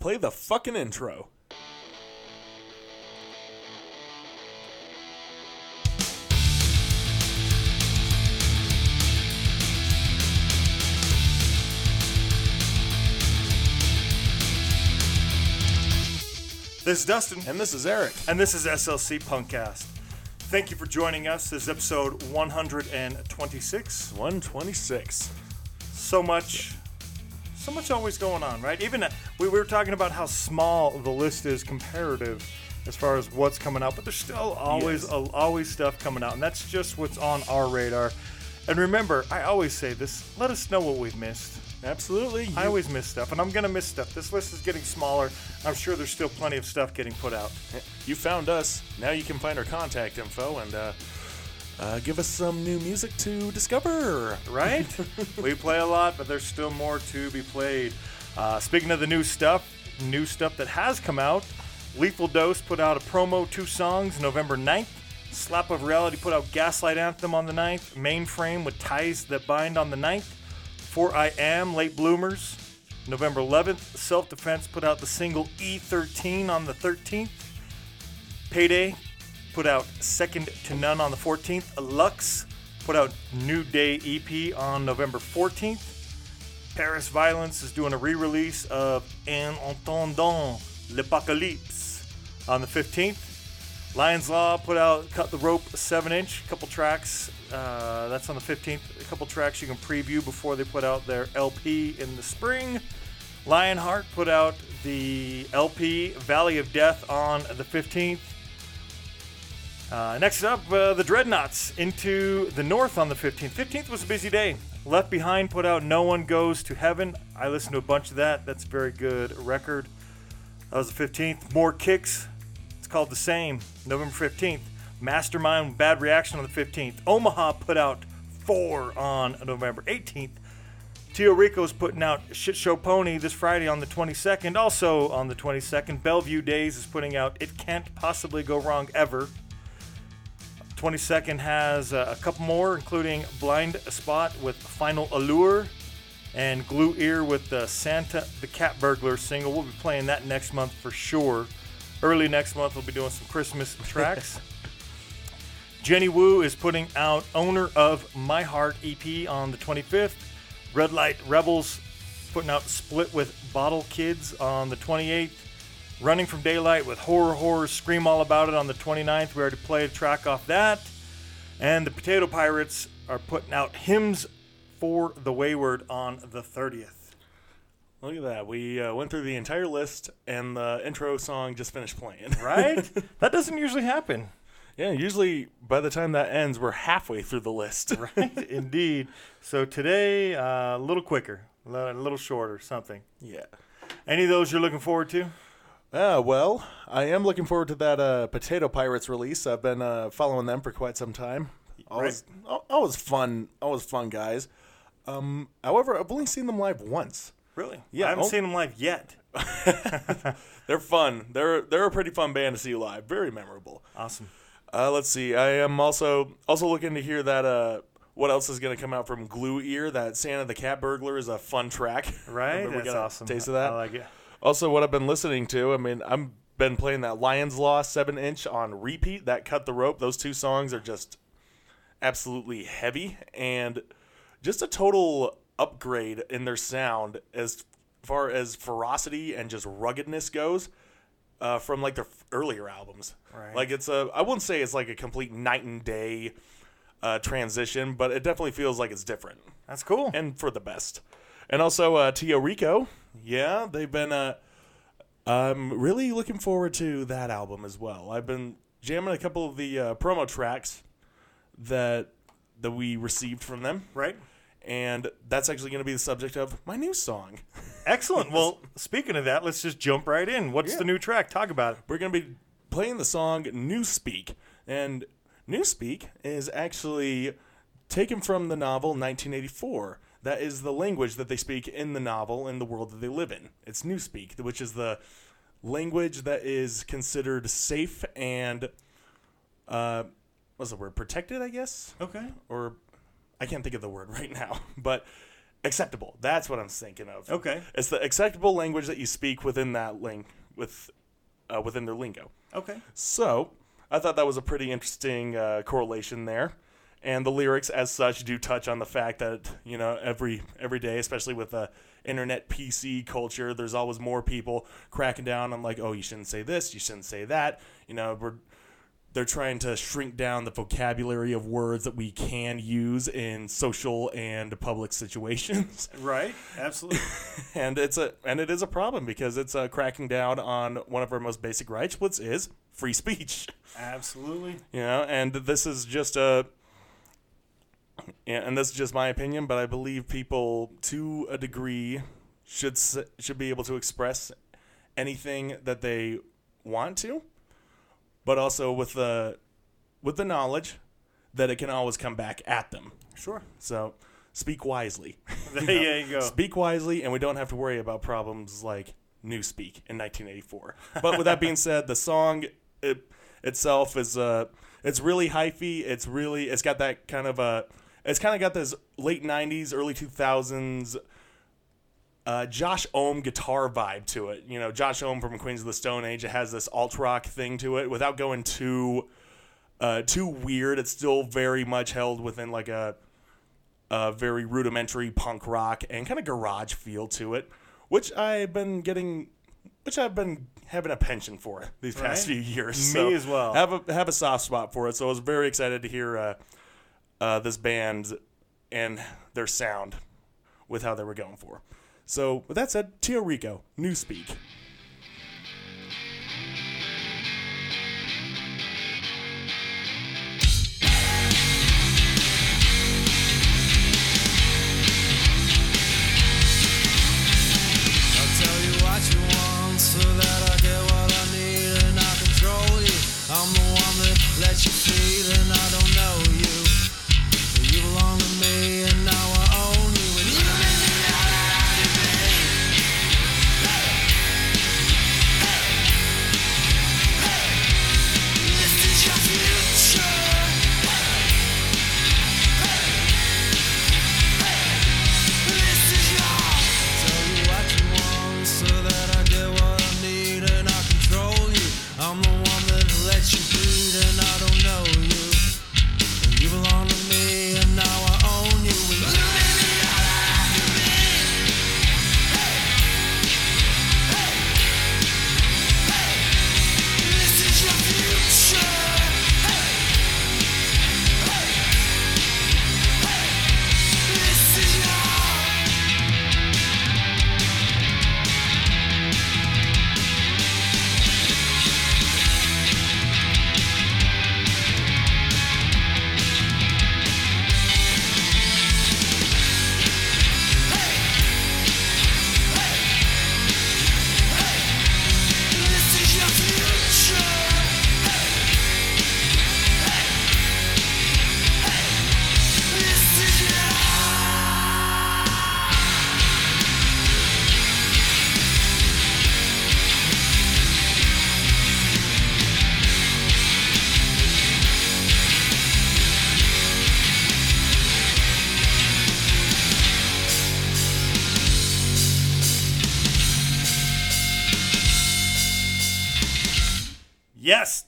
Play the fucking intro. This is Dustin, And this is Eric. and this is SLC Punkcast. Thank you for joining us. This is episode 126. 126. So much, so much always going on, right? Even uh, we were talking about how small the list is comparative as far as what's coming out, but there's still always Yes. always stuff coming out, and that's just what's on our radar. And remember, I always say this: let us know what we've missed. Absolutely. I always miss stuff, and I'm gonna miss stuff. This list is getting smaller. I'm sure there's still plenty of stuff getting put out. you found us. Now you can find our contact info and uh, uh, give us some new music to discover. right? we play a lot, but there's still more to be played. Uh, speaking of the new stuff, new stuff that has come out, Lethal Dose put out a promo, two songs, November 9th. Slap of Reality put out Gaslight Anthem on the 9th. Mainframe with Ties That Bind on the 9th. For I Am, Late Bloomers, November 11th. Self Defense put out the single E13 on the 13th. Payday put out Second to None on the 14th. Lux put out New Day EP on November 14th. Paris Violence is doing a re release of En Attendant L'Apocalypse on the 15th. Lions Law put out Cut the Rope 7 inch, a couple tracks. Uh, that's on the 15th. A couple tracks you can preview before they put out their LP in the spring. Lionheart put out the LP Valley of Death on the 15th. Uh, next up, uh, the Dreadnoughts into the North on the 15th. 15th was a busy day. Left Behind put out No One Goes to Heaven. I listened to a bunch of that. That's a very good record. That was the 15th. More Kicks. It's called The Same. November 15th. Mastermind Bad Reaction on the 15th. Omaha put out four on November 18th. Tio Rico's putting out Shit Show Pony this Friday on the 22nd. Also on the 22nd, Bellevue Days is putting out It Can't Possibly Go Wrong Ever. 22nd has uh, a couple more, including Blind Spot with Final Allure and Glue Ear with the Santa the Cat Burglar single. We'll be playing that next month for sure. Early next month, we'll be doing some Christmas tracks. Jenny Wu is putting out Owner of My Heart EP on the 25th. Red Light Rebels putting out Split with Bottle Kids on the 28th. Running from Daylight with Horror Horror Scream All About It on the 29th. We already played a track off that. And the Potato Pirates are putting out Hymns for the Wayward on the 30th. Look at that. We uh, went through the entire list, and the intro song just finished playing. Right? that doesn't usually happen. yeah, usually by the time that ends, we're halfway through the list. Right? Indeed. So today, uh, a little quicker, a little- a little shorter, something. yeah. Any of those you're looking forward to? Uh, well, I am looking forward to that uh, Potato Pirates release. I've been uh, following them for quite some time. Always, al- always fun. Always fun guys. Um, however, I've only seen them live once. Really? Yeah, I haven't oh. seen them live yet. They're fun. They're they're a pretty fun band to see live. Very memorable. Awesome. Uh, let's see. I am also also looking to hear that. Uh, what else is going to come out from Glue Ear? That Santa the Cat Burglar is a fun track. Right? We That's awesome. Taste of that. I like it. Also, what I've been listening to, I mean, I've been playing that Lion's Law 7 inch on repeat, that Cut the Rope. Those two songs are just absolutely heavy and just a total upgrade in their sound as far as ferocity and just ruggedness goes uh, from like their f- earlier albums. Right. Like, it's a, I wouldn't say it's like a complete night and day uh, transition, but it definitely feels like it's different That's cool. and for the best. And also uh, Tio Rico, yeah, they've been. Uh, I'm really looking forward to that album as well. I've been jamming a couple of the uh, promo tracks that that we received from them, right? and that's actually going to be the subject of my new song. Excellent. Well, speaking of that, let's just jump right in. What's Yeah. the new track? Talk about it. We're going to be playing the song Newspeak, and Newspeak is actually taken from the novel 1984. That is the language that they speak in the novel in the world that they live in. It's Newspeak, which is the language that is considered safe and uh, what's the word? Protected, I guess, Okay. or I can't think of the word right now, but acceptable. That's what I'm thinking of. Okay. It's the acceptable language that you speak within that ling with uh, within their lingo. Okay. So I thought that was a pretty interesting uh, correlation there. And the lyrics, as such, do touch on the fact that you know every every day, especially with the internet PC culture, there's always more people cracking down on like, oh, you shouldn't say this, you shouldn't say that. You know, we're they're trying to shrink down the vocabulary of words that we can use in social and public situations. Right. Absolutely. and it's a and it is a problem because it's uh, cracking down on one of our most basic rights, which is free speech. absolutely. You know, and this is just a and this is just my opinion, but I believe people to a degree should should be able to express anything that they want to, but also with the with the knowledge that it can always come back at them. Sure. So speak wisely. There you go. Speak wisely, and we don't have to worry about problems like Newspeak in 1984. But with that being said, the song it, itself is uh, it's really hyphy. It's really it's got that kind of a it's kind of got this late 90s, early 2000s. Uh, Josh Homme guitar vibe to it. You know, Josh Homme from Queens of the Stone Age. It has this alt rock thing to it without going too uh, too weird. It's still very much held within like a a very rudimentary punk rock and kind of garage feel to it, which I've been getting, which I've been having a penchant for these past Right. few years. Me So as well. Have a have a soft spot for it. So I was very excited to hear uh, uh, this band and their sound with how they were going for. So with that said, Tio Rico, Newspeak.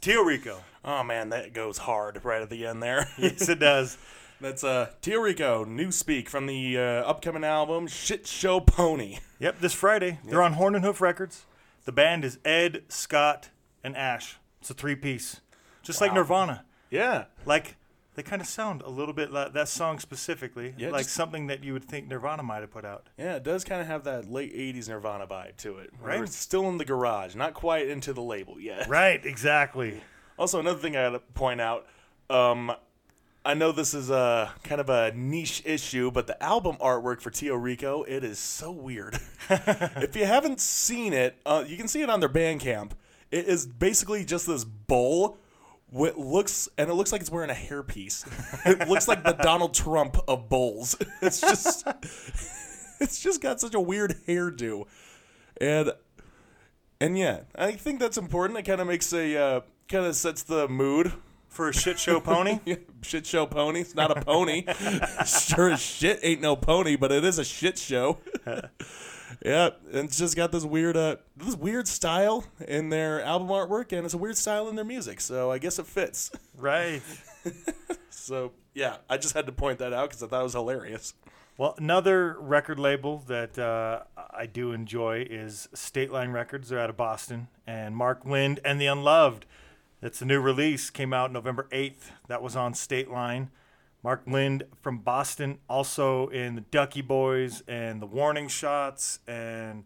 Tio Rico. Oh man, that goes hard right at the end there. Yes, it does. That's uh, Tio Rico, new speak from the uh, upcoming album Shit Show Pony. Yep, this Friday. They're on Horn and Hoof Records. The band is Ed, Scott, and Ash. It's a three piece. Just like Nirvana. Yeah. Like they kind of sound a little bit like that song specifically, Yeah, like just- something that you would think Nirvana might have put out. Yeah, it does kind of have that late 80s Nirvana vibe to it. Right. It's still in the garage, not quite into the label yet. Right, exactly. Also, another thing I gotta point out um, I know this is a kind of a niche issue, but the album artwork for Tio Rico, it is so weird. if you haven't seen it, uh, you can see it on their Bandcamp. It is basically just this bowl. What looks and it looks like it's wearing a hairpiece. it looks like the Donald Trump of bowls. It's just, it's just got such a weird hairdo, and and yeah, I think that's important. It kind of makes a uh, kind of sets the mood For a shit show pony? shit show pony. It's not a pony. sure as shit ain't no pony, but it is a shit show. Yeah, and it's just got this weird, uh, this weird style in their album artwork, and it's a weird style in their music. So I guess it fits. right. So yeah, I just had to point that out because I thought it was hilarious. Well, another record label that uh, I do enjoy is State Line Records. They're out of Boston. And Mark Lind and the Unloved. That's a new release. Came out November 8th. That was on State Line. Mark Lind from Boston, also in the Ducky Boys and the Warning Shots and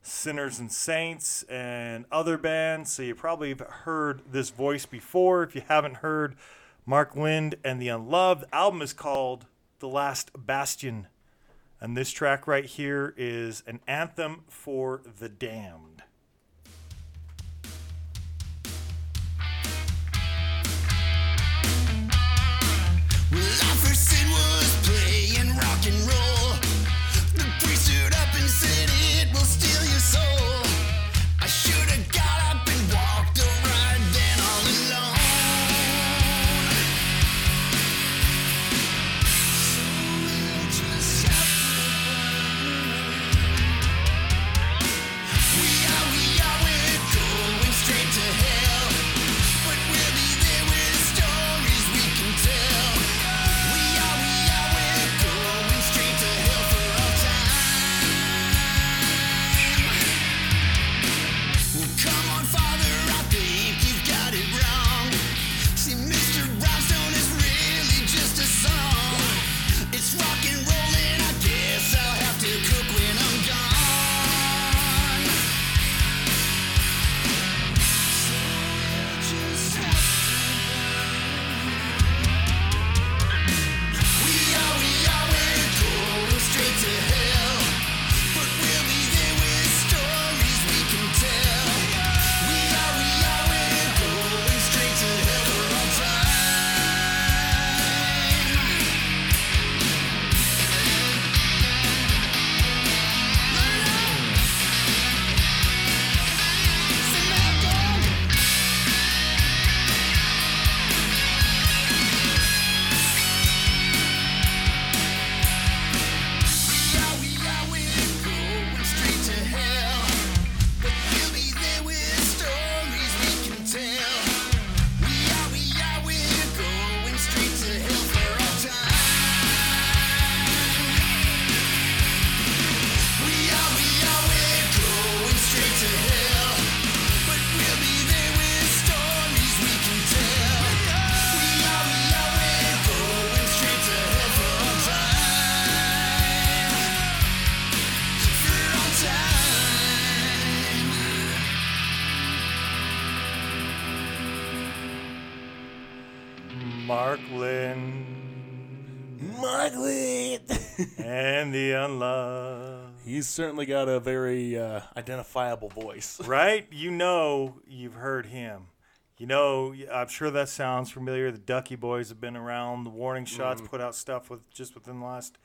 Sinners and Saints and other bands. So you probably have heard this voice before. If you haven't heard Mark Lind and the Unloved, the album is called The Last Bastion. And this track right here is an anthem for the damned. Soul. Certainly got a very uh, identifiable voice. Right? You know you've heard him. You know, I'm sure that sounds familiar. The Ducky Boys have been around. The Warning Shots put out stuff with just within the last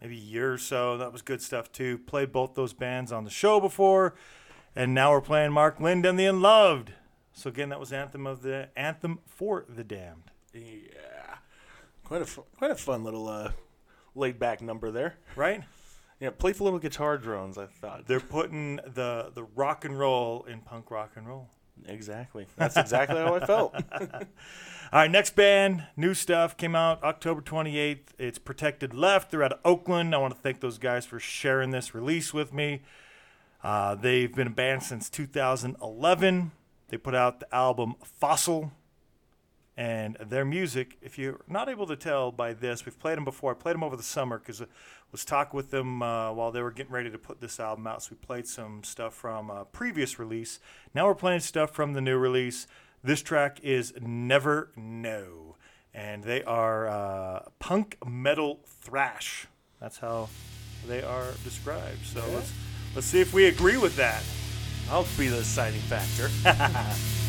maybe year or so. That was good stuff too. Played both those bands on the show before, and now we're playing Mark Lind and the Unloved. So again, that was anthem of the anthem for the damned. Yeah, quite a quite a fun little uh, laid back number there. Right? Yeah, playful little guitar drones. I thought They're putting the the rock and roll in punk rock and roll. exactly. That's exactly how I felt. All right, next band, new stuff came out October 28th. It's Protected Left. They're out of Oakland. I want to thank those guys for sharing this release with me. Uh, they've been a band since 2011. They put out the album Fossil. And their music, if you're not able to tell by this, we've played them before. I played them over the summer because I was talking with them uh, while they were getting ready to put this album out. So we played some stuff from a previous release. Now we're playing stuff from the new release. This track is Never Know. And they are uh, punk metal thrash. That's how they are described. So let's let's see if we agree with that. I'll be the deciding factor.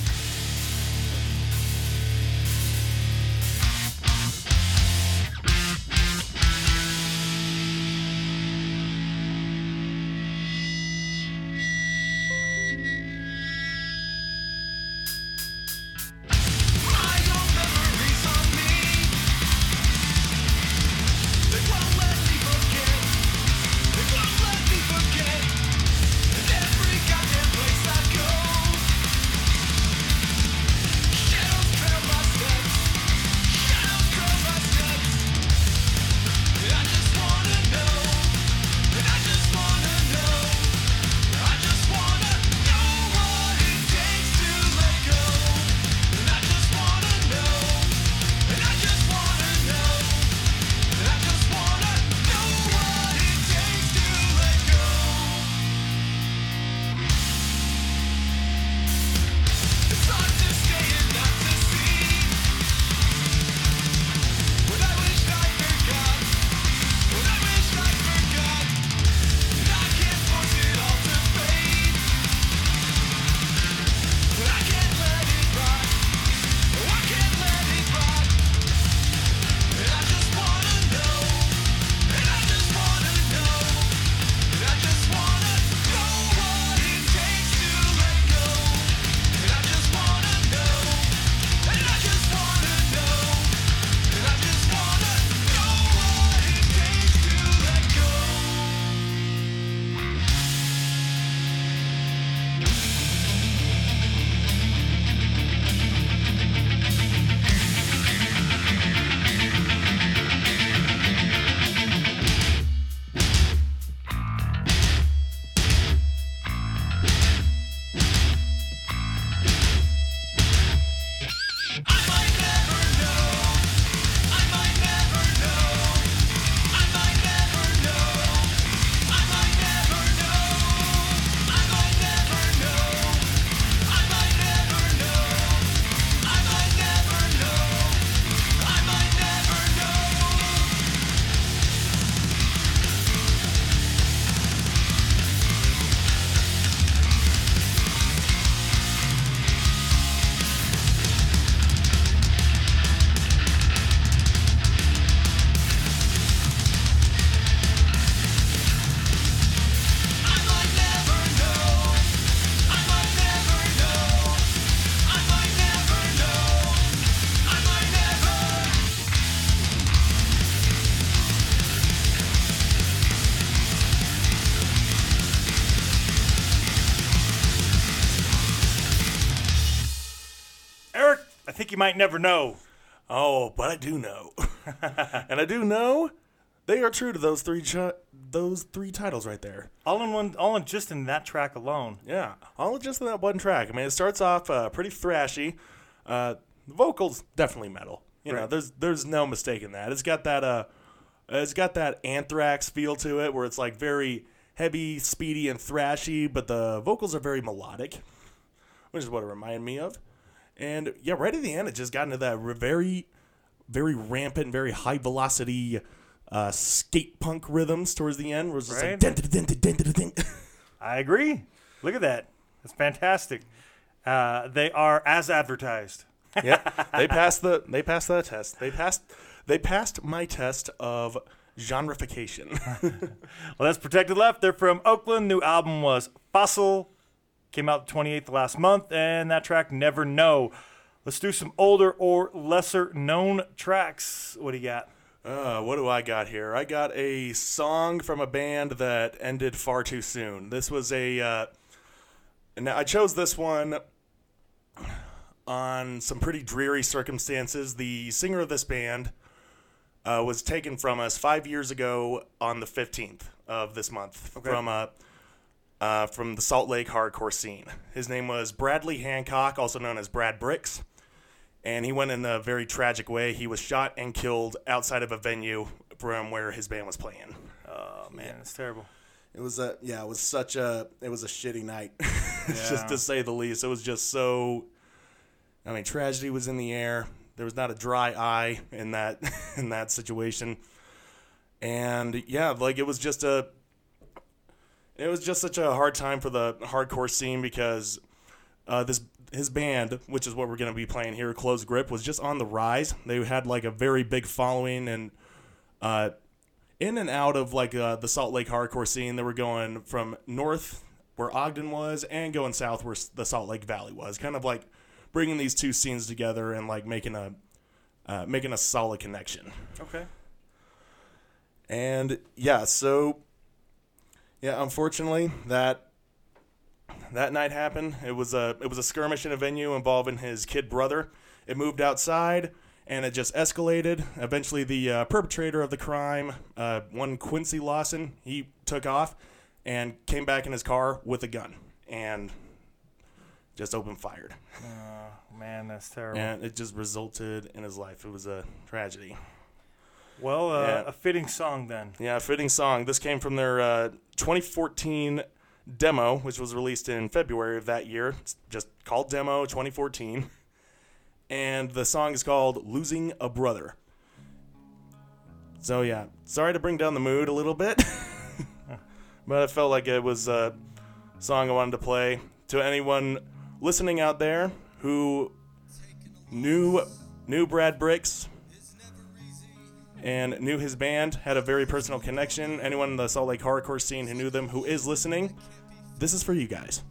you might never know. Oh, but I do know, and I do know they are true to those three ch- those three titles right there. All in one, all in just in that track alone. Yeah, all just in that one track. I mean, it starts off uh, pretty thrashy. Uh, the vocals definitely metal. You know, there's there's no mistaking that. It's got that uh, it's got that Anthrax feel to it, where it's like very heavy, speedy, and thrashy, but the vocals are very melodic, which is what it reminded me of. And yeah, right at the end, it just got into that very, very rampant, very high velocity uh, skate punk rhythms towards the end, where it's just Right. dun, dun, dun, dun, dun, dun, dun, dun. I agree. Look at that. That's fantastic. Uh, they are as advertised. yeah, they passed the they passed that test. They passed they passed my test of genreification. Well, that's Protected Left. They're from Oakland. New album was Fossil. Came out the 28th last month, and that track Never Know. Let's do some older or lesser known tracks. What do you got? uh, what do I got here? I got a song from a band that ended far too soon. This was a uh, and I chose this one on some pretty dreary circumstances. The singer of this band uh, was taken from us five years ago on the 15th of this month from uh, uh, from the Salt Lake hardcore scene. His name was Bradley Hancock, also known as Brad Bricks, and he went in a very tragic way. He was shot and killed outside of a venue from where his band was playing. Oh, man, it's terrible. It was a yeah, it was such a it was a shitty night, Yeah. just to say the least. It was just so. I mean, tragedy was in the air. There was not a dry eye in that in that situation, and yeah, like it was just a. It was just such a hard time for the hardcore scene because uh, this his band, which is what we're gonna be playing here, Close Grip, was just on the rise. They had like a very big following and. Uh, in and out of like uh, the Salt Lake hardcore scene. They were going from north where Ogden was and going south where the Salt Lake Valley was. Kind of like bringing these two scenes together and like making a uh, making a solid connection. Okay. And yeah, so yeah, unfortunately that that night happened. It was a it was a skirmish in a venue involving his kid brother. It moved outside and it just escalated. Eventually, the uh, perpetrator of the crime, uh, one Quincy Lawson, he took off and came back in his car with a gun and just opened fired. Oh, man, that's terrible. And it just resulted in his life. It was a tragedy. Well, uh, Yeah. a fitting song then. Yeah, a fitting song. This came from their uh, 2014 demo, which was released in February of that year. It's just called Demo 2014. And the song is called Losing a Brother. So, yeah, sorry to bring down the mood a little bit, but I felt like it was a song I wanted to play. To anyone listening out there who knew, knew Brad Bricks, and knew his band, had a very personal connection. Anyone in the Salt Lake hardcore scene who knew them, who is listening, this is for you guys.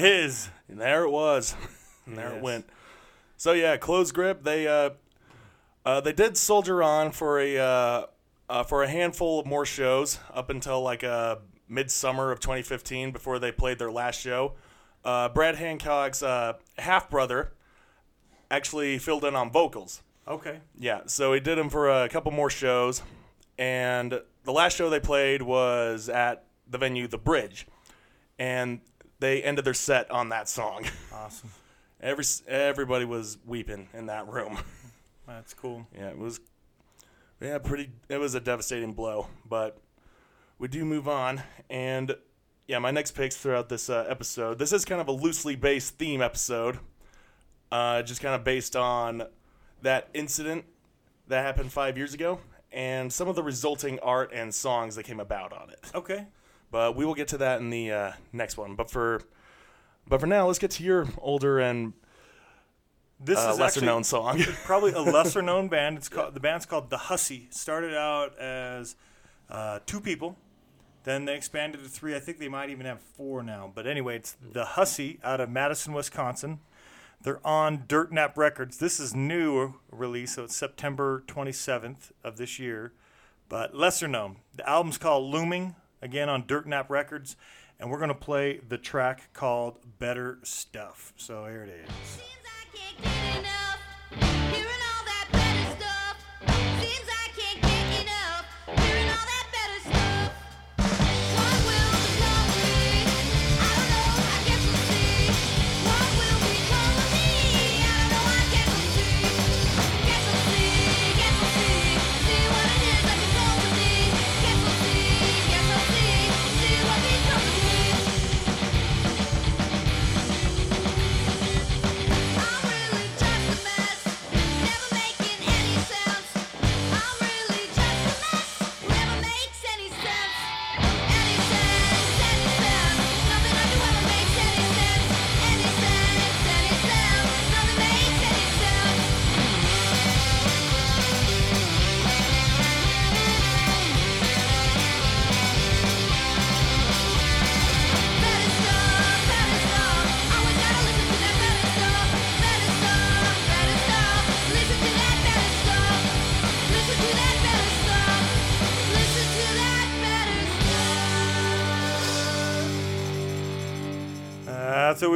There it is. And there it was. and there it went. So yeah, close grip. They uh, uh, they did soldier on for a uh, uh, for a handful of more shows up until like uh, midsummer of 2015 before they played their last show. Uh, Brad Hancock's uh, half brother actually filled in on vocals. Okay. Yeah, so he did them for a couple more shows, and the last show they played was at the venue, The Bridge, and they ended their set on that song. Awesome. Every everybody was weeping in that room. That's cool. yeah, it was. Yeah, pretty. It was a devastating blow, but we do move on, and yeah, my next picks throughout this uh, episode. This is kind of a loosely based theme episode, uh, just kind of based on that incident that happened five years ago and some of the resulting art and songs that came about on it. Okay. But we will get to that in the uh, next one. But for but for now, let's get to your older and This uh, is lesser actually known song. probably a lesser known band. It's called the band's called The Hussy. Started out as uh, two people, then they expanded to three. I think they might even have four now. But anyway, it's The Hussy out of Madison, Wisconsin. They're on Dirt Nap Records. This is new release, so it's September 27th of this year. But lesser known. The album's called Looming, again on Dirt Nap Records, and we're gonna play the track called Better Stuff. So here it is.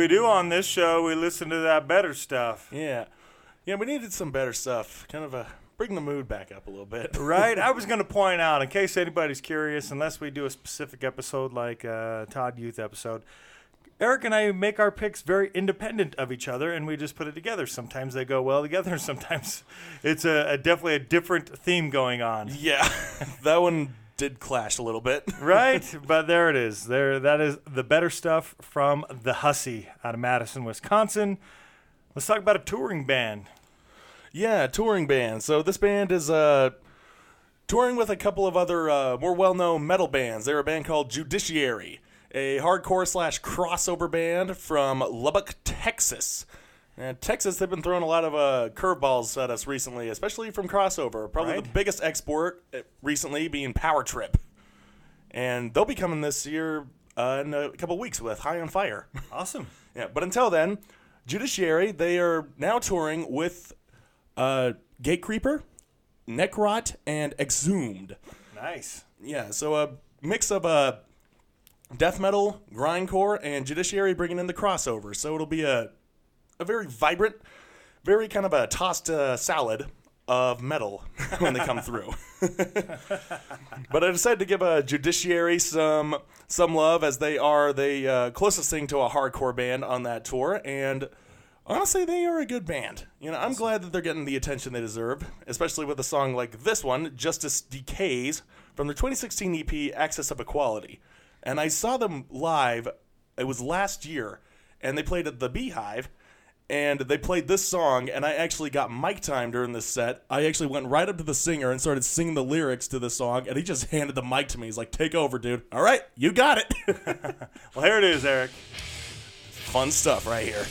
We do on this show. We listen to that better stuff. yeah, yeah, we needed some better stuff. Kind of a bring the mood back up a little bit. Right? I was going to point out, in case anybody's curious, unless we do a specific episode like uh, Todd Youth episode, Eric and I make our picks very independent of each other, and we just put it together. Sometimes they go well together. Sometimes it's a, a definitely a different theme going on. yeah, that one did clash a little bit. right? But there it is. There, that is the better stuff from the Hussy out of Madison, Wisconsin. Let's talk about a touring band. Yeah, touring band. So this band is uh, touring with a couple of other uh, more well-known metal bands. They're a band called Judiciary, a hardcore slash crossover band from Lubbock, Texas. And Texas, they've been throwing a lot of uh, curveballs at us recently, especially from crossover. Probably the biggest export uh, recently being Power Trip, and they'll be coming this year uh, in a couple weeks with High on Fire. Awesome. Yeah, but until then, Judiciary, they are now touring with uh, Gatecreeper, Necrot, and Exhumed. Nice. Yeah, so a mix of uh, death metal, grindcore, and Judiciary bringing in the crossover. So it'll be a, a very vibrant, very kind of a tossed uh, salad of metal when they come through. but I decided to give a Judiciary some some love as they are the uh, closest thing to a hardcore band on that tour, and honestly, they are a good band. You know, I'm glad that they're getting the attention they deserve, especially with a song like this one, Justice Decays, from their 2016 EP, Access of Equality. And I saw them live, it was last year, and they played at the Beehive, and they played this song, and I actually got mic time during this set. I actually went right up to the singer and started singing the lyrics to the song, and he just handed the mic to me. He's like, take over, dude. All right, you got it. Well, here it is, Eric. Fun stuff right here.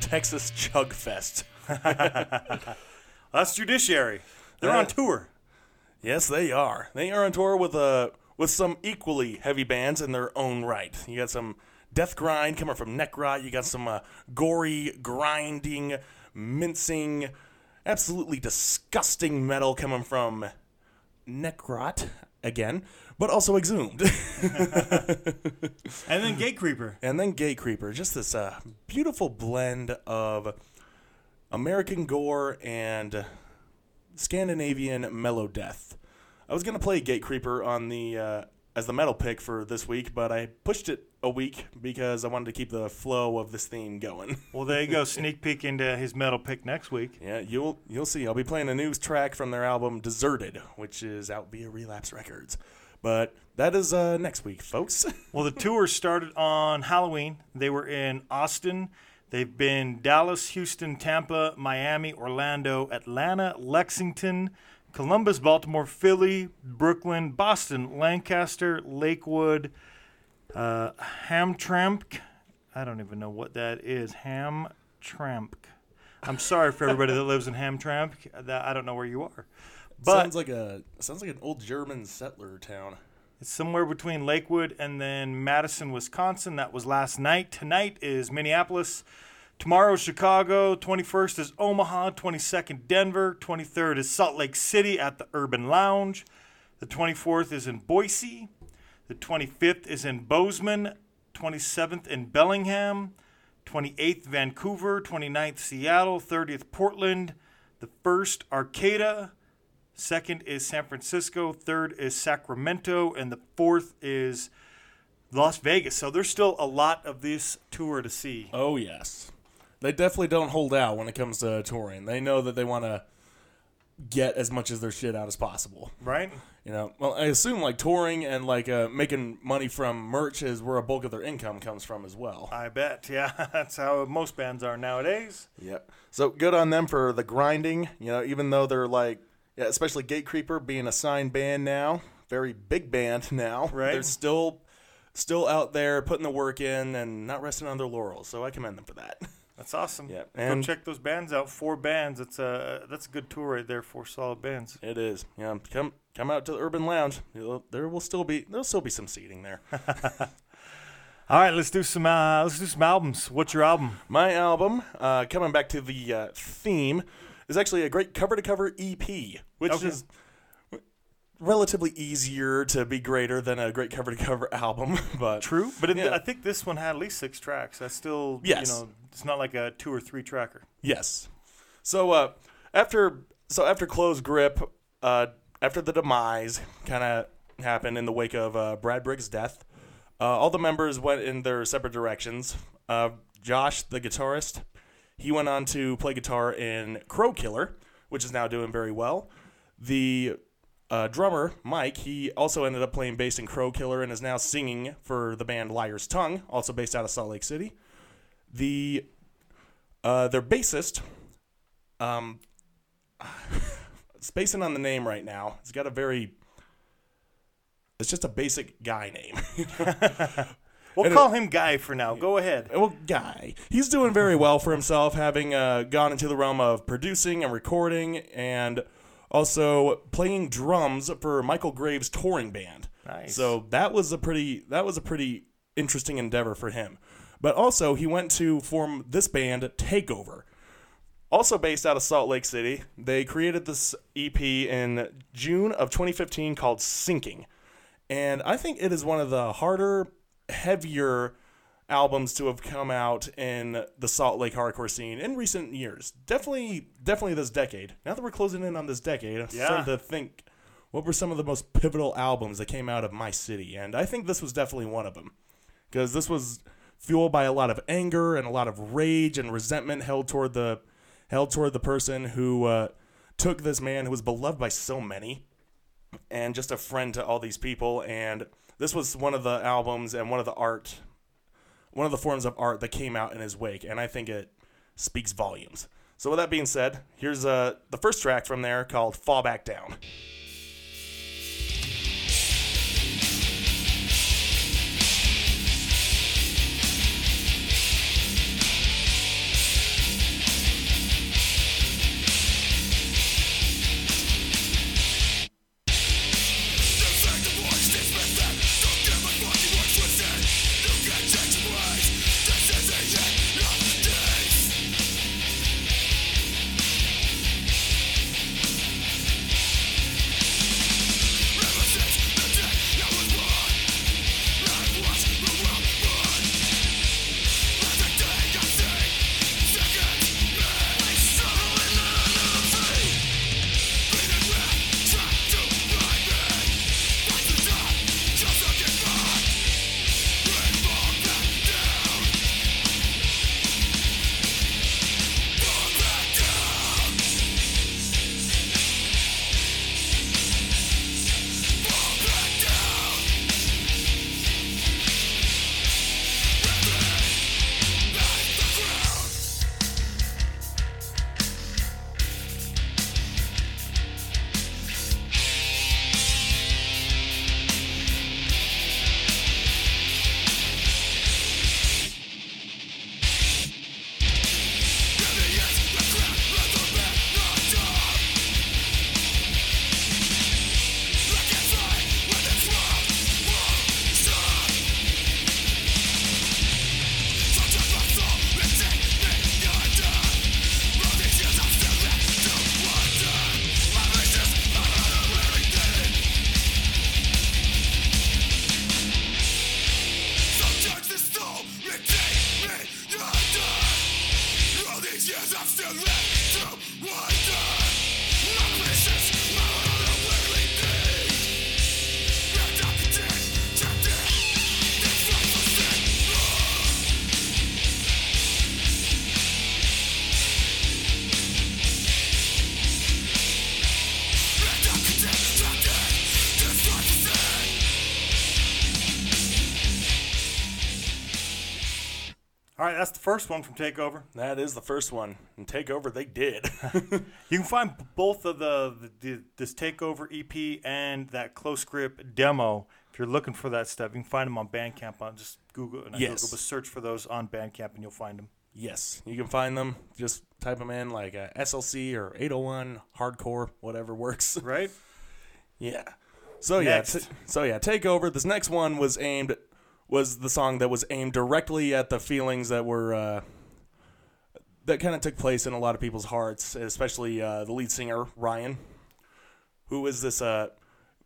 Texas Chug Fest. That's Judiciary. They're on tour. Yes, they are. They are on tour with uh with some equally heavy bands in their own right. You got some death grind coming from Necrot. You got some uh, gory, grinding, mincing, absolutely disgusting metal coming from Necrot again, but also exhumed. And then Gatecreeper. and then Gatecreeper. Just this uh, beautiful blend of American gore and Scandinavian mellow death. I was gonna play Gatecreeper on the uh, as the metal pick for this week, but I pushed it a week because I wanted to keep the flow of this theme going. Well, there you go. Sneak peek into his metal pick next week. yeah, you'll you'll see. I'll be playing a new track from their album Deserted, which is out via Relapse Records. But that is uh, next week, folks. Well, the tour started on Halloween. They were in Austin. They've been Dallas, Houston, Tampa, Miami, Orlando, Atlanta, Lexington, Columbus, Baltimore, Philly, Brooklyn, Boston, Lancaster, Lakewood, uh, Hamtramck. I don't even know what that is. Hamtramck. I'm sorry for everybody that lives in Hamtramck. That I don't know where you are. But sounds like a sounds like an old German settler town. It's somewhere between Lakewood and then Madison, Wisconsin. That was last night. Tonight is Minneapolis. Tomorrow's Chicago. 21st is Omaha. 22nd, Denver. 23rd is Salt Lake City at the Urban Lounge. The 24th is in Boise. The 25th is in Bozeman. 27th in Bellingham. 28th, Vancouver. 29th, Seattle. 30th, Portland. The 1st, Arcata. Second is San Francisco. Third is Sacramento. And the fourth is Las Vegas. So there's still a lot of this tour to see. Oh yes, they definitely don't hold out when it comes to touring. They know that they want to get as much of their shit out as possible. Right? You know, well, I assume like touring and like uh, making money from merch is where a bulk of their income comes from as well. I bet. Yeah, that's how most bands are nowadays. Yep. So good on them for the grinding. You know, even though they're like, yeah, especially Gatecreeper being a signed band now, very big band now. Right. They're still, still out there putting the work in and not resting on their laurels. So I commend them for that. That's awesome. Yeah, Go and- check those bands out. Four bands. It's a that's a good tour right there. Four solid bands. It is. Yeah. Come come out to the Urban Lounge. You'll- There will still be there'll still be some seating there. All right, let's do some uh, let's do some albums. What's your album? My album, uh, coming back to the uh, theme, is actually a great cover to cover EP, which Okay. is relatively easier to be greater than a great cover to cover album. But True, but Yeah. I think this one had at least six tracks. That's still Yes. you know it's not like a two or three tracker. Yes. So uh, after so after close grip, uh, after the demise kind of happened in the wake of uh, Brad Briggs' death, uh, all the members went in their separate directions. Uh, Josh, the guitarist, he went on to play guitar in Crow Killer, which is now doing very well. The uh, drummer Mike, he also ended up playing bass in Crow Killer and is now singing for the band Liar's Tongue, also based out of Salt Lake City. The uh, their bassist, um, spacing on the name right now. It's got a very, it's just a basic guy name. We'll And it- call him Guy for now. Go ahead. well, guy. He's doing very well for himself, having uh, gone into the realm of producing and recording, and also playing drums for Michael Graves' touring band. Nice. So that was a pretty that was a pretty interesting endeavor for him. But also, he went to form this band, Takeover. Also based out of Salt Lake City, they created this EP in June of 2015 called Sinking. And I think it is one of the harder, heavier albums to have come out in the Salt Lake hardcore scene in recent years. Definitely, definitely this decade. Now that we're closing in on this decade, I'm Yeah. starting to think what were some of the most pivotal albums that came out of my city, and I think this was definitely one of them because this was fueled by a lot of anger and a lot of rage and resentment held toward the held toward the person who uh, took this man who was beloved by so many and just a friend to all these people and this was one of the albums and one of the art one of the forms of art that came out in his wake and i think it speaks volumes. So with that being said here's uh, the first track from there called fall back down first one from Takeover. That is the first one. And Takeover, they did. You can find both of the, the this Takeover EP and that Close Grip demo. If you're looking for that stuff, you can find them on Bandcamp. On just Google, not Yes. Google, but search for those on Bandcamp, and you'll find them. yes, you can find them. Just type them in like uh, SLC or 801, hardcore, whatever works. Right? Yeah. So yeah, Next. t- so yeah, take over. This next one was aimed was the song that was aimed directly at the feelings that were uh, that kind of took place in a lot of people's hearts, especially uh, the lead singer Ryan, who is this uh,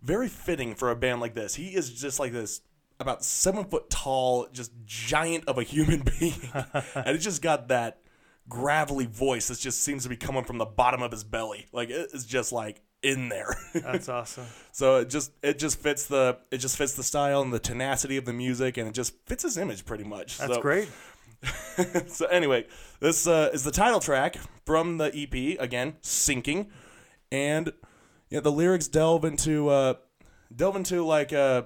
very fitting for a band like this. He is just like this about seven foot tall, just giant of a human being, and it just got that gravelly voice that just seems to be coming from the bottom of his belly. Like it is just like in there. That's awesome. So it just it just fits the it just fits the style and the tenacity of the music and it just fits his image pretty much. That's so, great. so anyway, this uh, is the title track from the EP again, "Sinking," and yeah, the lyrics delve into uh, delve into like uh,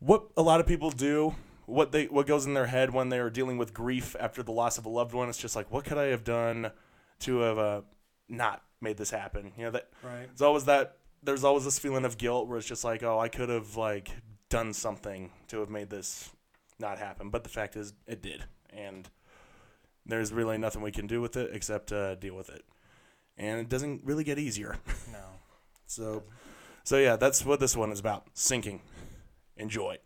what a lot of people do, what they what goes in their head when they are dealing with grief after the loss of a loved one. It's just like, what could I have done to have uh, not made this happen? You know that Right. it's always that there's always this feeling of guilt where it's just like, oh, I could have like done something to have made this not happen. But the fact is, it did, and there's really nothing we can do with it except uh, deal with it. And it doesn't really get easier. No. So, so yeah, that's what this one is about. Sinking. Enjoy.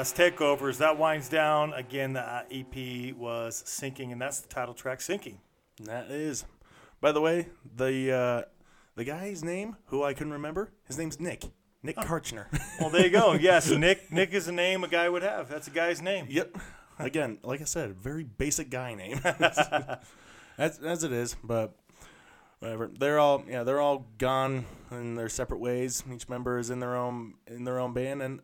That's Takeovers. That winds down. Again, the uh, EP was Sinking, and that's the title track, Sinking. That is. By the way, the uh, the guy's name, who I couldn't remember, his name's Nick. Nick Karchner. Well, there you go. Yes, Nick. Nick is a name a guy would have. That's a guy's name. yep. Again, like I said, very basic guy name. as, as it is, but whatever. They're all yeah, they're all gone in their separate ways. Each member is in their own in their own band and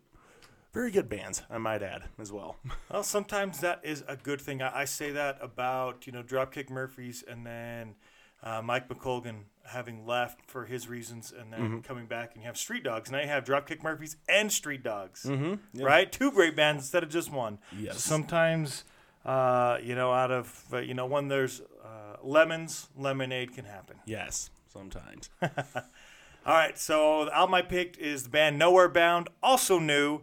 very good bands, I might add, as well. Well, sometimes that is a good thing. I, I say that about you know Dropkick Murphys and then uh, Mike McColgan having left for his reasons and then Mm-hmm. coming back and you have Street Dogs. Now you have Dropkick Murphys and Street Dogs, Mm-hmm. right? Two great bands instead of just one. Yes. So sometimes, uh, you know, out of uh, you know when there's uh, lemons, lemonade can happen. Yes, sometimes. All right, so the album I picked is the band Nowhere Bound, also new.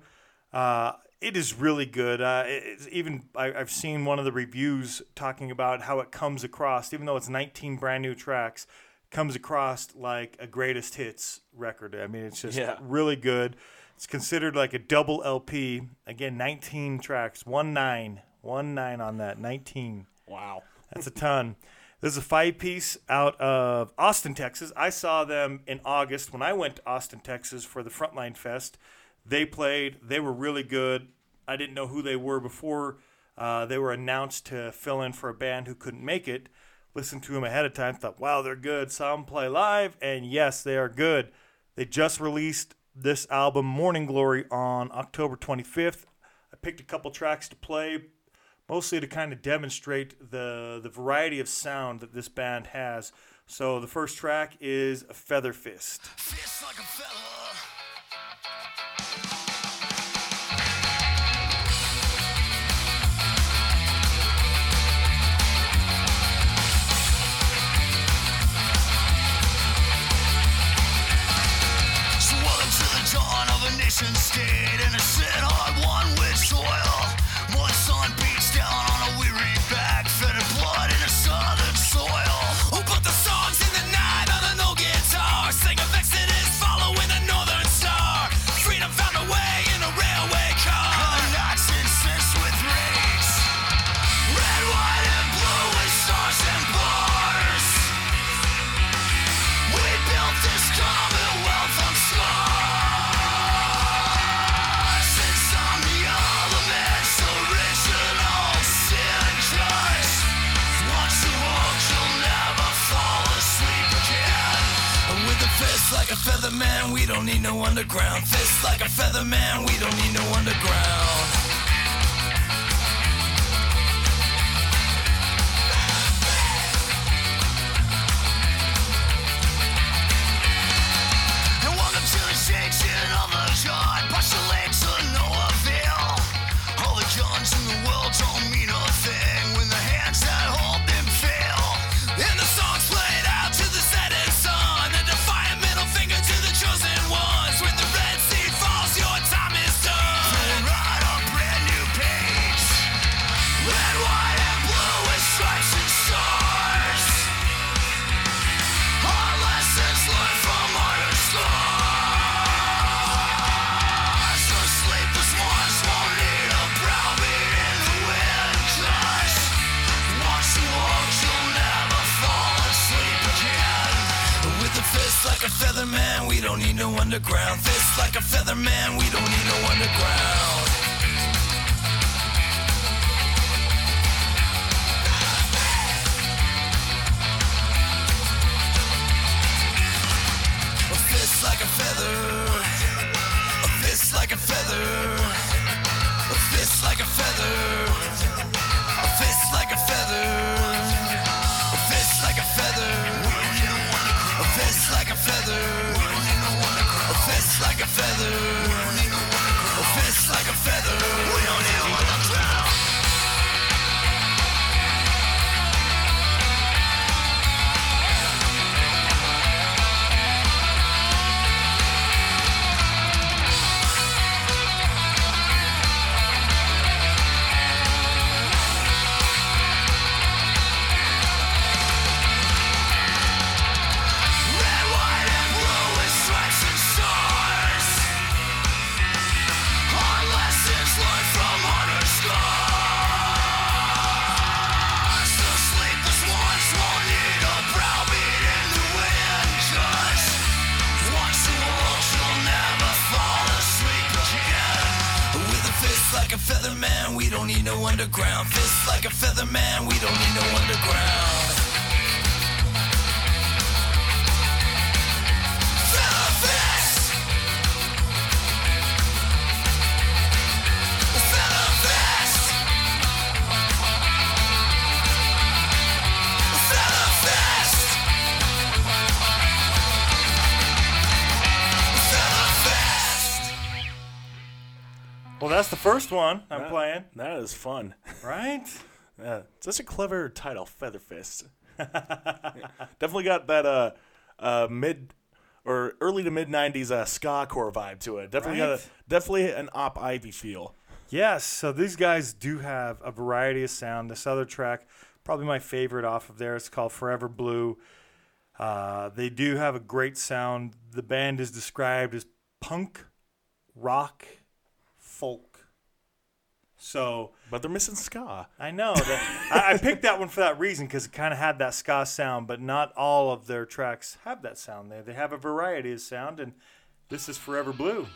Uh, it is really good. Uh, it's even I, I've seen one of the reviews talking about how it comes across, even though it's 19 brand new tracks, comes across like a greatest hits record. I mean, it's just Yeah. really good. It's considered like a double LP. Again, 19 tracks, one nine, one nine on that, 19. wow. That's a ton. This is a five piece out of Austin, Texas. I saw them in August when I went to Austin, Texas for the Frontline Fest. They played, they were really good. I didn't know who they were before uh, they were announced to fill in for a band who couldn't make it. Listened to them ahead of time, thought, wow, they're good. Saw them play live, and yes, they are good. They just released this album, Morning Glory, on October 25th. I picked a couple tracks to play, mostly to kind of demonstrate the the variety of sound that this band has. So the first track is Feather Fist. Fist like nation state and a sit hard one with soil. One I'm That- playing, That is fun. right? Yeah, such a clever title, Feather Featherfist. Definitely got that uh, uh, mid or early to mid '90s uh, ska core vibe to it. Definitely got a, definitely an Op Ivy feel. Yes, so these guys do have a variety of sound. This other track, probably my favorite off of there, it's called Forever Blue. Uh, they do have a great sound. The band is described as punk, rock, folk. So But they're missing ska. I know that I, I picked that one for that reason because it kind of had that ska sound, but not all of their tracks have that sound there. They have a variety of sound, and this is Forever Blue.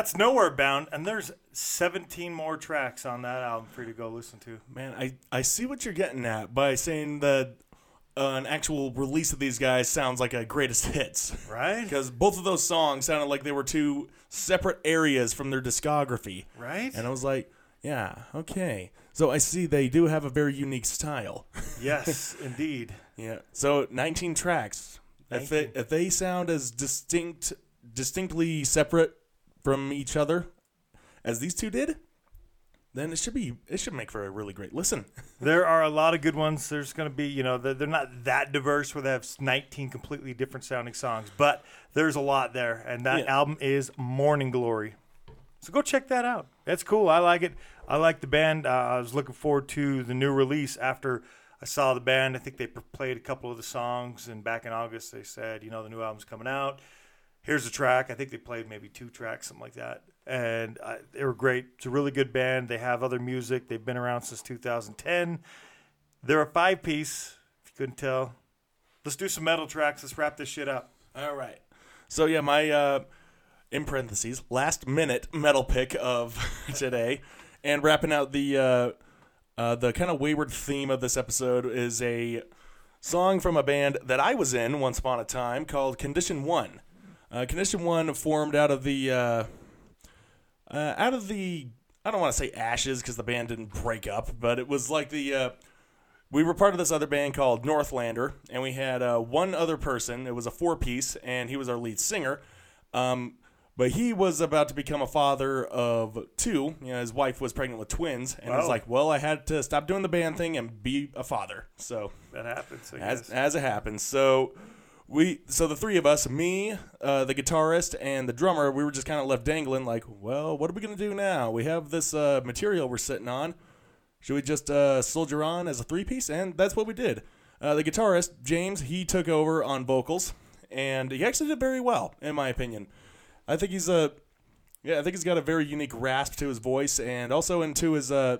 That's Nowhere Bound, and there's 17 more tracks on that album for you to go listen to. Man, I, I see what you're getting at by saying that uh, an actual release of these guys sounds like a greatest hits. Right? Because both of those songs sounded like they were two separate areas from their discography. Right? And I was like, yeah, okay. So I see they do have a very unique style. yes, indeed. yeah. So 19 tracks. If they, if they sound as distinct, distinctly separate from each other as these two did, then it should be it should make for a really great listen. There are a lot of good ones. There's going to be, you know, they're, they're not that diverse where they have 19 completely different sounding songs, but there's a lot there. And that Yeah. album is Morning Glory. So go check that out. That's cool. I like it. I like the band. Uh, I was looking forward to the new release after I saw the band. I think they played a couple of the songs, and back in August they said, you know, the new album's coming out. Here's a track. I think they played maybe two tracks, something like that, and uh, they were great. It's a really good band. They have other music. They've been around since 2010. They're a five piece. If you couldn't tell, let's do some metal tracks. Let's wrap this shit up. All right. So yeah, my uh, in parentheses last minute metal pick of today, and wrapping out the uh, uh, the kind of wayward theme of this episode is a song from a band that I was in once upon a time called Condition One. Uh, Condition One formed out of the uh, uh, out of the I don't want to say ashes because the band didn't break up, but it was like the uh, we were part of this other band called Northlander, and we had uh, one other person. It was a four piece, and he was our lead singer. Um, but he was about to become a father of two. You know, his wife was pregnant with twins, and it was like, "Well, I had to stop doing the band thing and be a father." So That happens. As as it happens. So we so the three of us, me, uh, the guitarist, and the drummer, we were just kind of left dangling. Like, well, what are we gonna do now? We have this uh, material we're sitting on. Should we just uh, soldier on as a three piece? And that's what we did. Uh, the guitarist James, he took over on vocals, and he actually did very well, in my opinion. I think he's a yeah, I think he's got a very unique rasp to his voice, and also into his uh,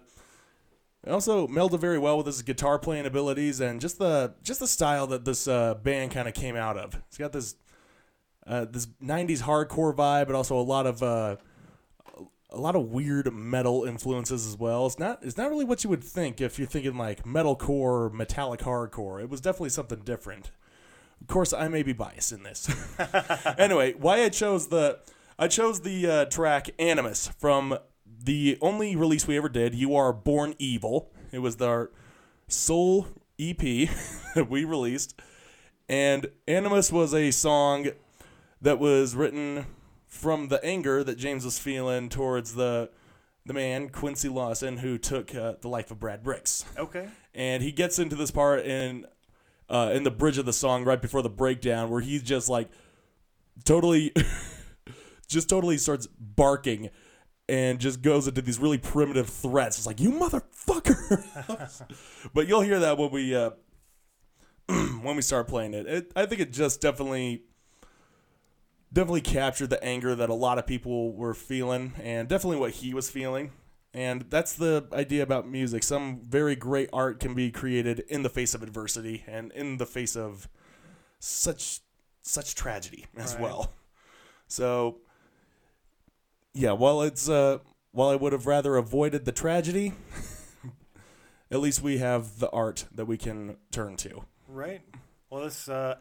it also melded very well with his guitar playing abilities and just the just the style that this uh, band kind of came out of. It's got this uh, this '90s hardcore vibe, but also a lot of uh, a lot of weird metal influences as well. It's not it's not really what you would think if you're thinking like metalcore, metallic hardcore. It was definitely something different. Of course, I may be biased in this. anyway, why I chose the I chose the uh, track "Animus" from the only release we ever did. You are born evil. It was our sole EP that we released, and "Animus" was a song that was written from the anger that James was feeling towards the the man Quincy Lawson who took uh, the life of Brad Briggs okay. and he gets into this part in uh, in the bridge of the song right before the breakdown where he's just like totally just totally starts barking and just goes into these really primitive threats it's like you motherfucker but you'll hear that when we uh, when we start playing it. it i think it just definitely definitely captured the anger that a lot of people were feeling and definitely what he was feeling and that's the idea about music. Some very great art can be created in the face of adversity and in the face of such such tragedy as Right. well. So yeah, while it's uh while I would have rather avoided the tragedy, at least we have the art that we can turn to. Right. Well, this uh,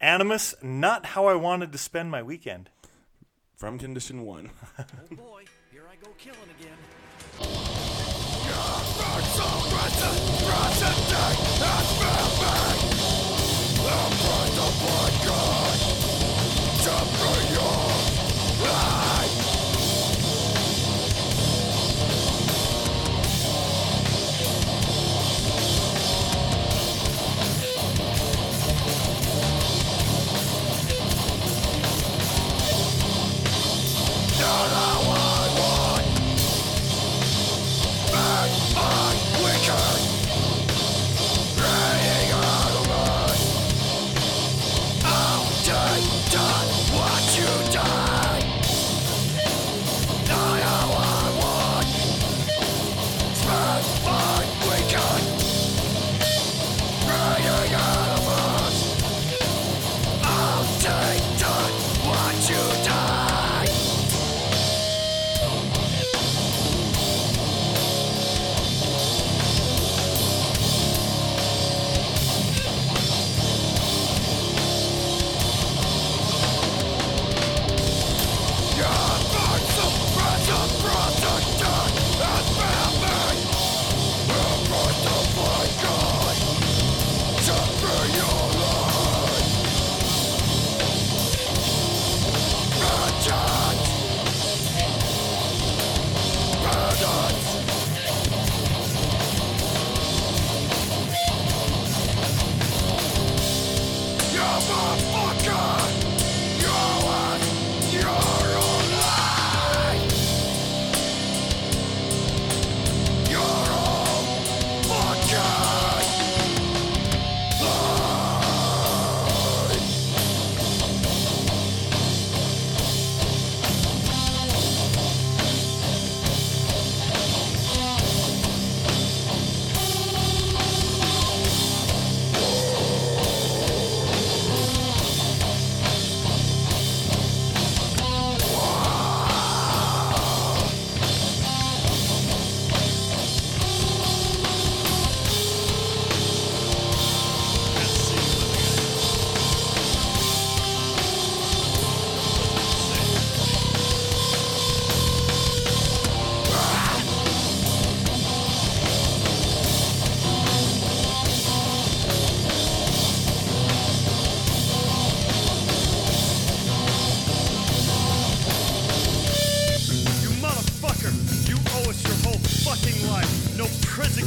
Animus, not how I wanted to spend my weekend. From condition 1. Oh boy, here I go killing again. Wicked,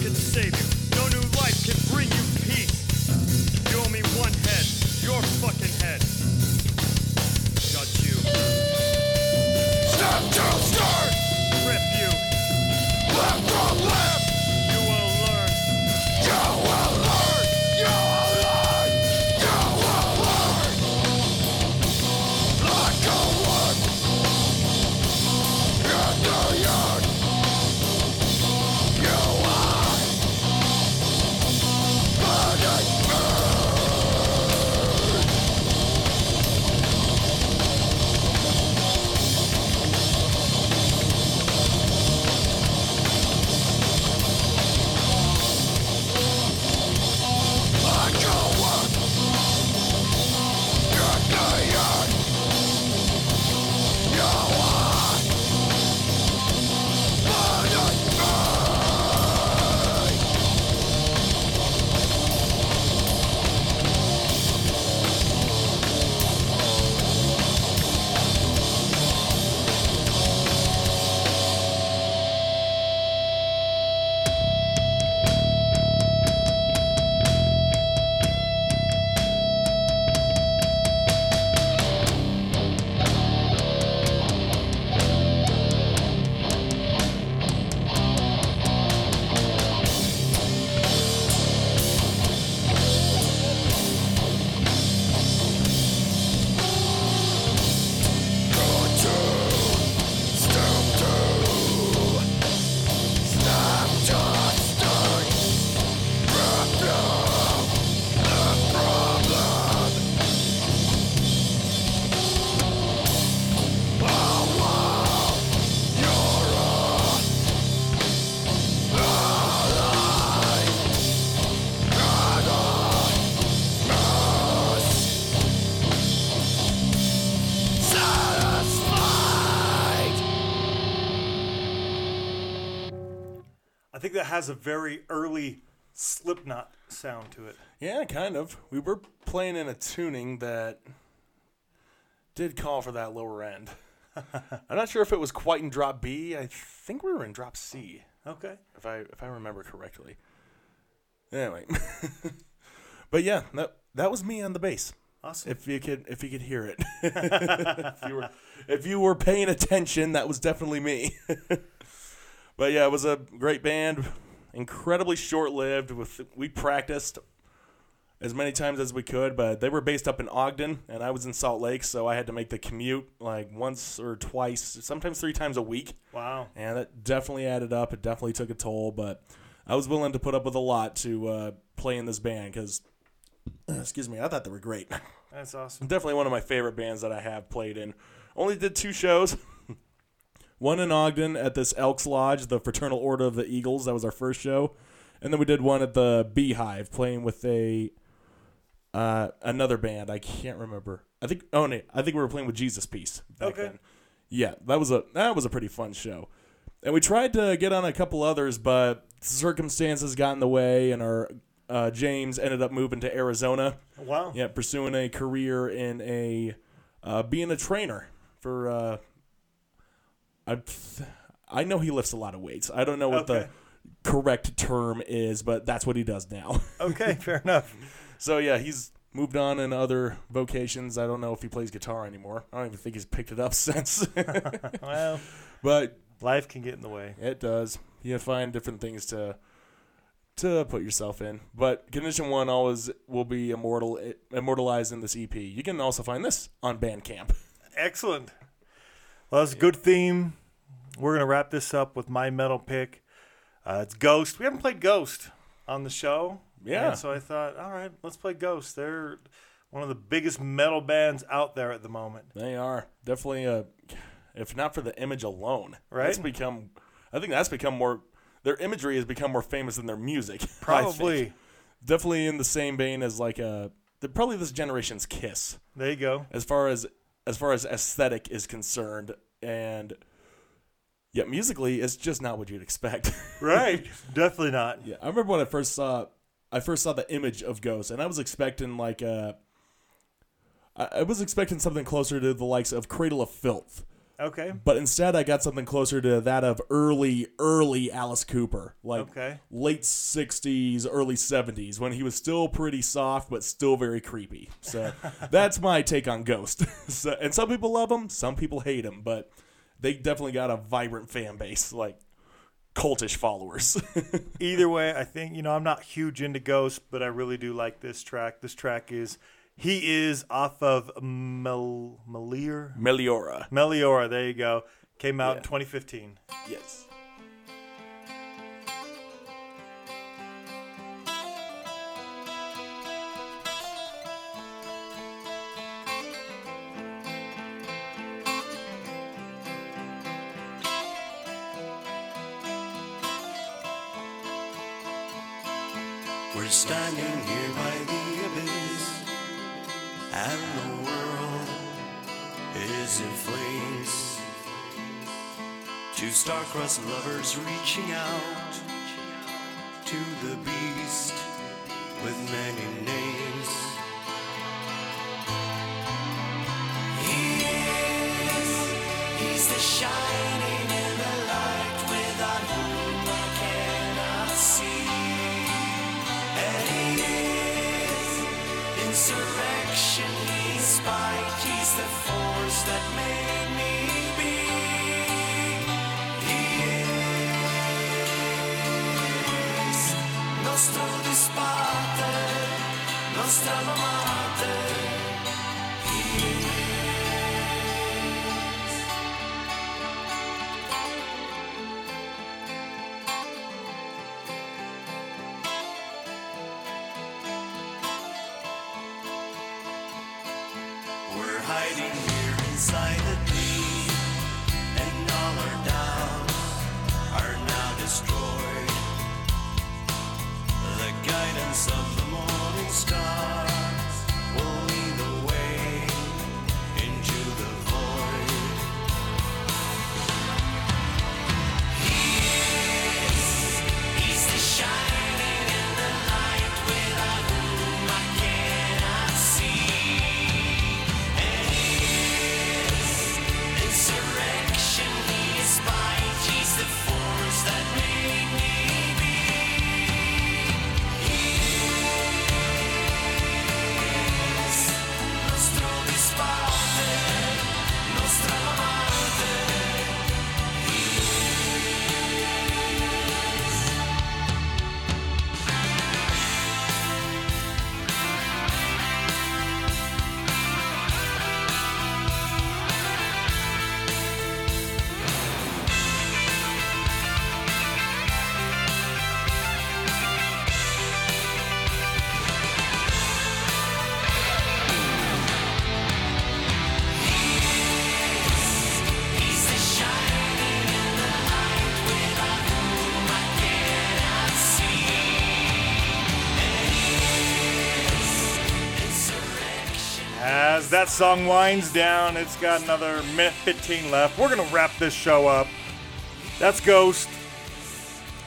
can save you. No new life has a very early Slipknot sound to it. Yeah, kind of. We were playing in a tuning that did call for that lower end. I'm not sure if it was quite in drop B. I think we were in drop C, Okay. if I if I remember correctly. Anyway, but yeah, that that was me on the bass. Awesome. If you could if you could hear it, if you were if you were paying attention, that was definitely me. But yeah, it was a great band, incredibly short lived. With we practiced as many times as we could, but they were based up in Ogden, and I was in Salt Lake, so I had to make the commute like once or twice, sometimes three times a week. Wow. And that definitely added up. It definitely took a toll, but I was willing to put up with a lot to uh, play in this band because, excuse me, I thought they were great. That's awesome. definitely one of my favorite bands that I have played in. Only did two shows. one in Ogden at this Elks Lodge, the Fraternal Order of the Eagles. That was our first show, and then we did one at the Beehive, playing with a uh, another band. I can't remember. I think oh no, I think we were playing with Jesus Peace back Okay. then. Yeah, that was a that was a pretty fun show. And we tried to get on a couple others, but circumstances got in the way, and our uh, James ended up moving to Arizona. Wow. Yeah, pursuing a career in a uh, being a trainer for. I I know he lifts a lot of weights. I don't know what Okay. the correct term is, but that's what he does now. Okay, fair enough. so yeah, he's moved on in other vocations. I don't know if he plays guitar anymore. I don't even think he's picked it up since. Well, but life can get in the way. it does. You find different things to to put yourself in. But Condition One always will be immortal immortalized in this EP. You can also find this on Bandcamp. Excellent. Well, that's a good theme. We're gonna wrap this up with my metal pick. Uh, it's Ghost. We haven't played Ghost on the show. Yeah. And so I thought, all right, let's play Ghost. They're one of the biggest metal bands out there at the moment. They are definitely a, if not for the image alone, Right. It's become, I think that's become more. Their imagery has become more famous than their music. Probably. definitely in the same vein as like a, probably this generation's Kiss. There you go. as far as as far as aesthetic is concerned and yeah musically it's just not what you'd expect Right. Definitely not. yeah i remember when i first saw i first saw the image of ghost and i was expecting like uh I I was expecting something closer to the likes of Cradle of Filth Okay. but instead I got something closer to that of early, early Alice Cooper, like Okay. late '60s, early '70s, when he was still pretty soft but still very creepy. So that's my take on Ghost. so, and some people love him, some people hate him, but they definitely got a vibrant fan base, like cultish followers. Either way, I think you know I'm not huge into Ghost, but I really do like this track. This track is he is off of Mel Melior Meliora, Meliora. There you go. Came out in 2015. yes. We're standing here in flames. Two star-crossed lovers reaching out to the beast with many names. Of the morning star song winds down, it's got another minute 15 left. We're gonna wrap this show up. That's Ghost.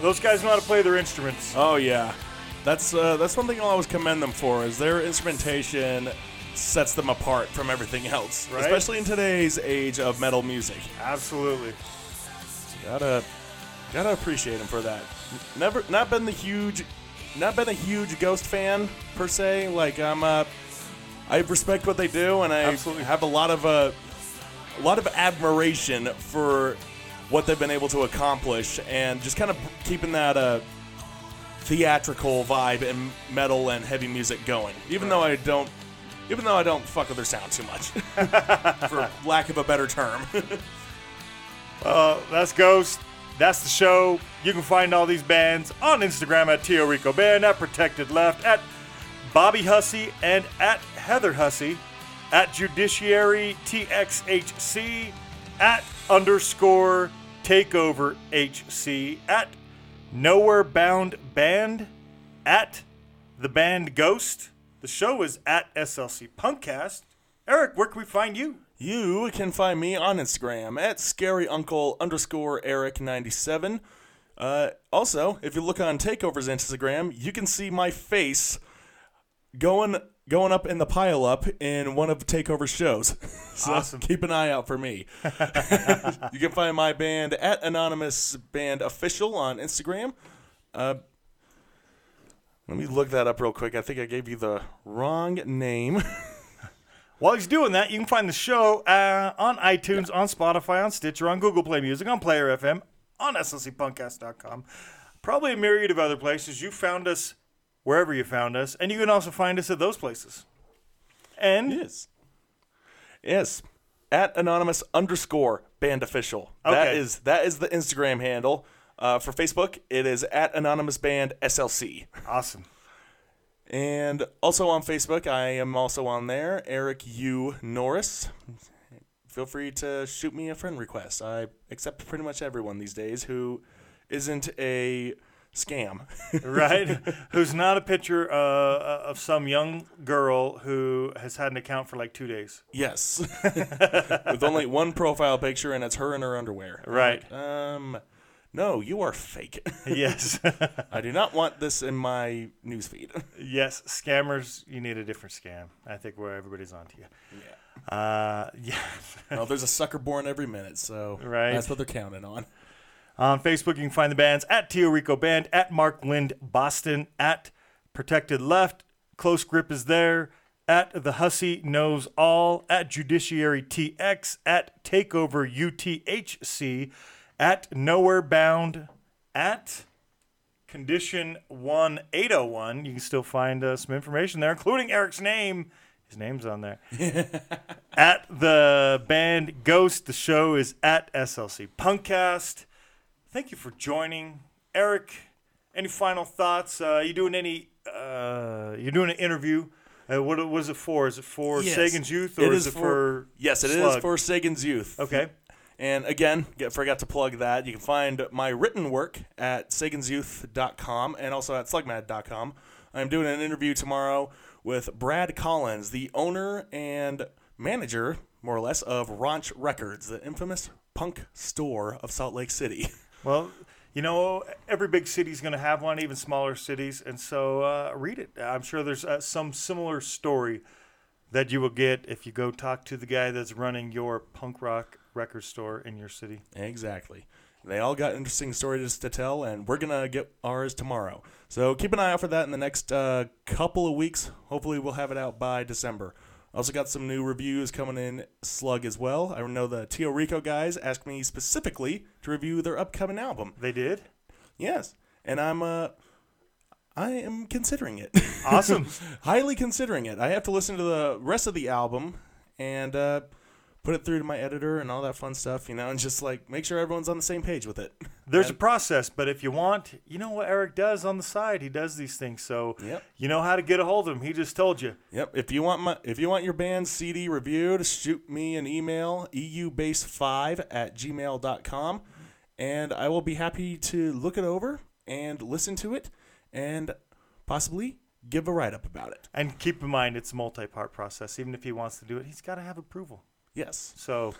Those guys know how to play their instruments. Oh yeah, that's uh, that's one thing I'll always commend them for is their instrumentation sets them apart from everything else, Right. especially in today's age of metal music. Absolutely. Gotta gotta appreciate them for that. Never not been the huge, not been a huge Ghost fan per se. Like I'm uh, I respect what they do, and I Absolutely. have a lot of uh, a lot of admiration for what they've been able to accomplish, and just kind of keeping that uh, theatrical vibe and metal and heavy music going. Even though I don't, even though I don't fuck with their sound too much, for lack of a better term. Uh, that's Ghost. That's the show. You can find all these bands on Instagram at Tio Rico Band, at Protected Left, at Bobby Hussey, and at Heather Hussey, at Judiciary TXHC, at underscore Takeover HC, at Nowhere Bound Band, at the band Ghost. The show is at SLC Punkcast. Eric, where can we find you? You can find me on Instagram at scaryuncle underscore Eric97. Uh, also, if you look on Takeover's Instagram, you can see my face going going up in the pile up in one of Takeover's shows. so Awesome. keep an eye out for me. you can find my band at Anonymous Band Official on Instagram. Uh, let me look that up real quick. I think I gave you the wrong name. While he's doing that, you can find the show uh, on iTunes, on Spotify, on Stitcher, on Google Play Music, on Player FM, on slcpunkcast.com. Probably a myriad of other places. You found us wherever you found us, and you can also find us at those places. And Yes. Yes. At anonymous underscore band official. That Okay. is that is the Instagram handle. Uh, for Facebook, it is at anonymous band SLC. awesome. And also on Facebook, I am also on there, Eric U Norris. Feel free to shoot me a friend request. I accept pretty much everyone these days who isn't a scam. right? Who's not a picture uh, of some young girl who has had an account for like two days. yes. With only one profile picture and it's her in her underwear. Right. Um, no, you are fake. yes. I do not want this in my newsfeed. yes. Scammers, you need a different scam. I think where everybody's on to you. yeah. Uh, yeah. Well, there's a sucker born every minute, so Right. that's what they're counting on. On Facebook, you can find the bands at Tio Rico Band, at Mark Lind Boston, at Protected Left. Close Grip is there. At The Hussy Knows All. At Judiciary TX. At Takeover UTHC. At Nowhere Bound. At Condition 1801. You can still find uh, some information there, including Eric's name. His name's on there. at the band Ghost. The show is at SLC Punkcast. Thank you for joining, Eric. Any final thoughts? Uh, you doing any? Uh, you're doing an interview. Uh, what, is it for? Is it for Yes. Sagan's Youth or It is, it for? yes, it is Slug? for Sagan's Youth. Okay. And again, get, forgot to plug that. You can find my written work at sagansyouth.com and also at slugmag.com. I'm doing an interview tomorrow with Brad Collins, the owner and manager, more or less, of Raunch Records, the infamous punk store of Salt Lake City. Well, you know, every big city's going to have one, even smaller cities, and so uh, read it. I'm sure there's uh, some similar story that you will get if you go talk to the guy that's running your punk rock record store in your city. Exactly. They all got interesting stories to tell, and we're gonna get ours tomorrow. So keep an eye out for that in the next uh, couple of weeks. Hopefully, we'll have it out by December. Also got some new reviews coming in Slug as well. I know the Tio Rico guys asked me specifically to review their upcoming album. They did. Yes, and I'm uh, I am considering it. Awesome. Highly considering it. I have to listen to the rest of the album and uh, put it through to my editor and all that fun stuff, you know, and just like make sure everyone's on the same page with it. There's a process, but if you want, you know what Eric does on the side. He does these things, so Yep. you know how to get a hold of him. He just told you. Yep. If you want my if you want your band's CD reviewed, shoot me an email, eubase5 at gmail.com, and I will be happy to look it over and listen to it and possibly give a write up about it. And keep in mind, it's a multi-part process. Even if he wants to do it, he's got to have approval. Yes. So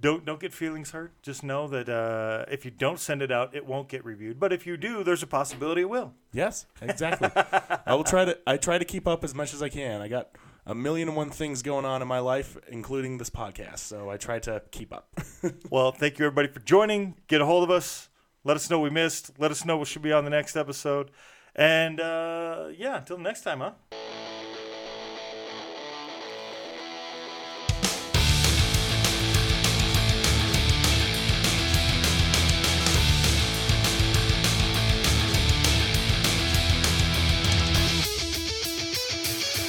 don't don't get feelings hurt. Just know that uh, if you don't send it out, it won't get reviewed. But if you do, there's a possibility it will. Yes, exactly. I will try to I try to keep up as much as I can. I got a million and one things going on in my life, including this podcast, so I try to keep up. Well, thank you everybody for joining. Get a hold of us. Let us know we missed. Let us know what should be on the next episode. And uh, yeah, until next time, huh?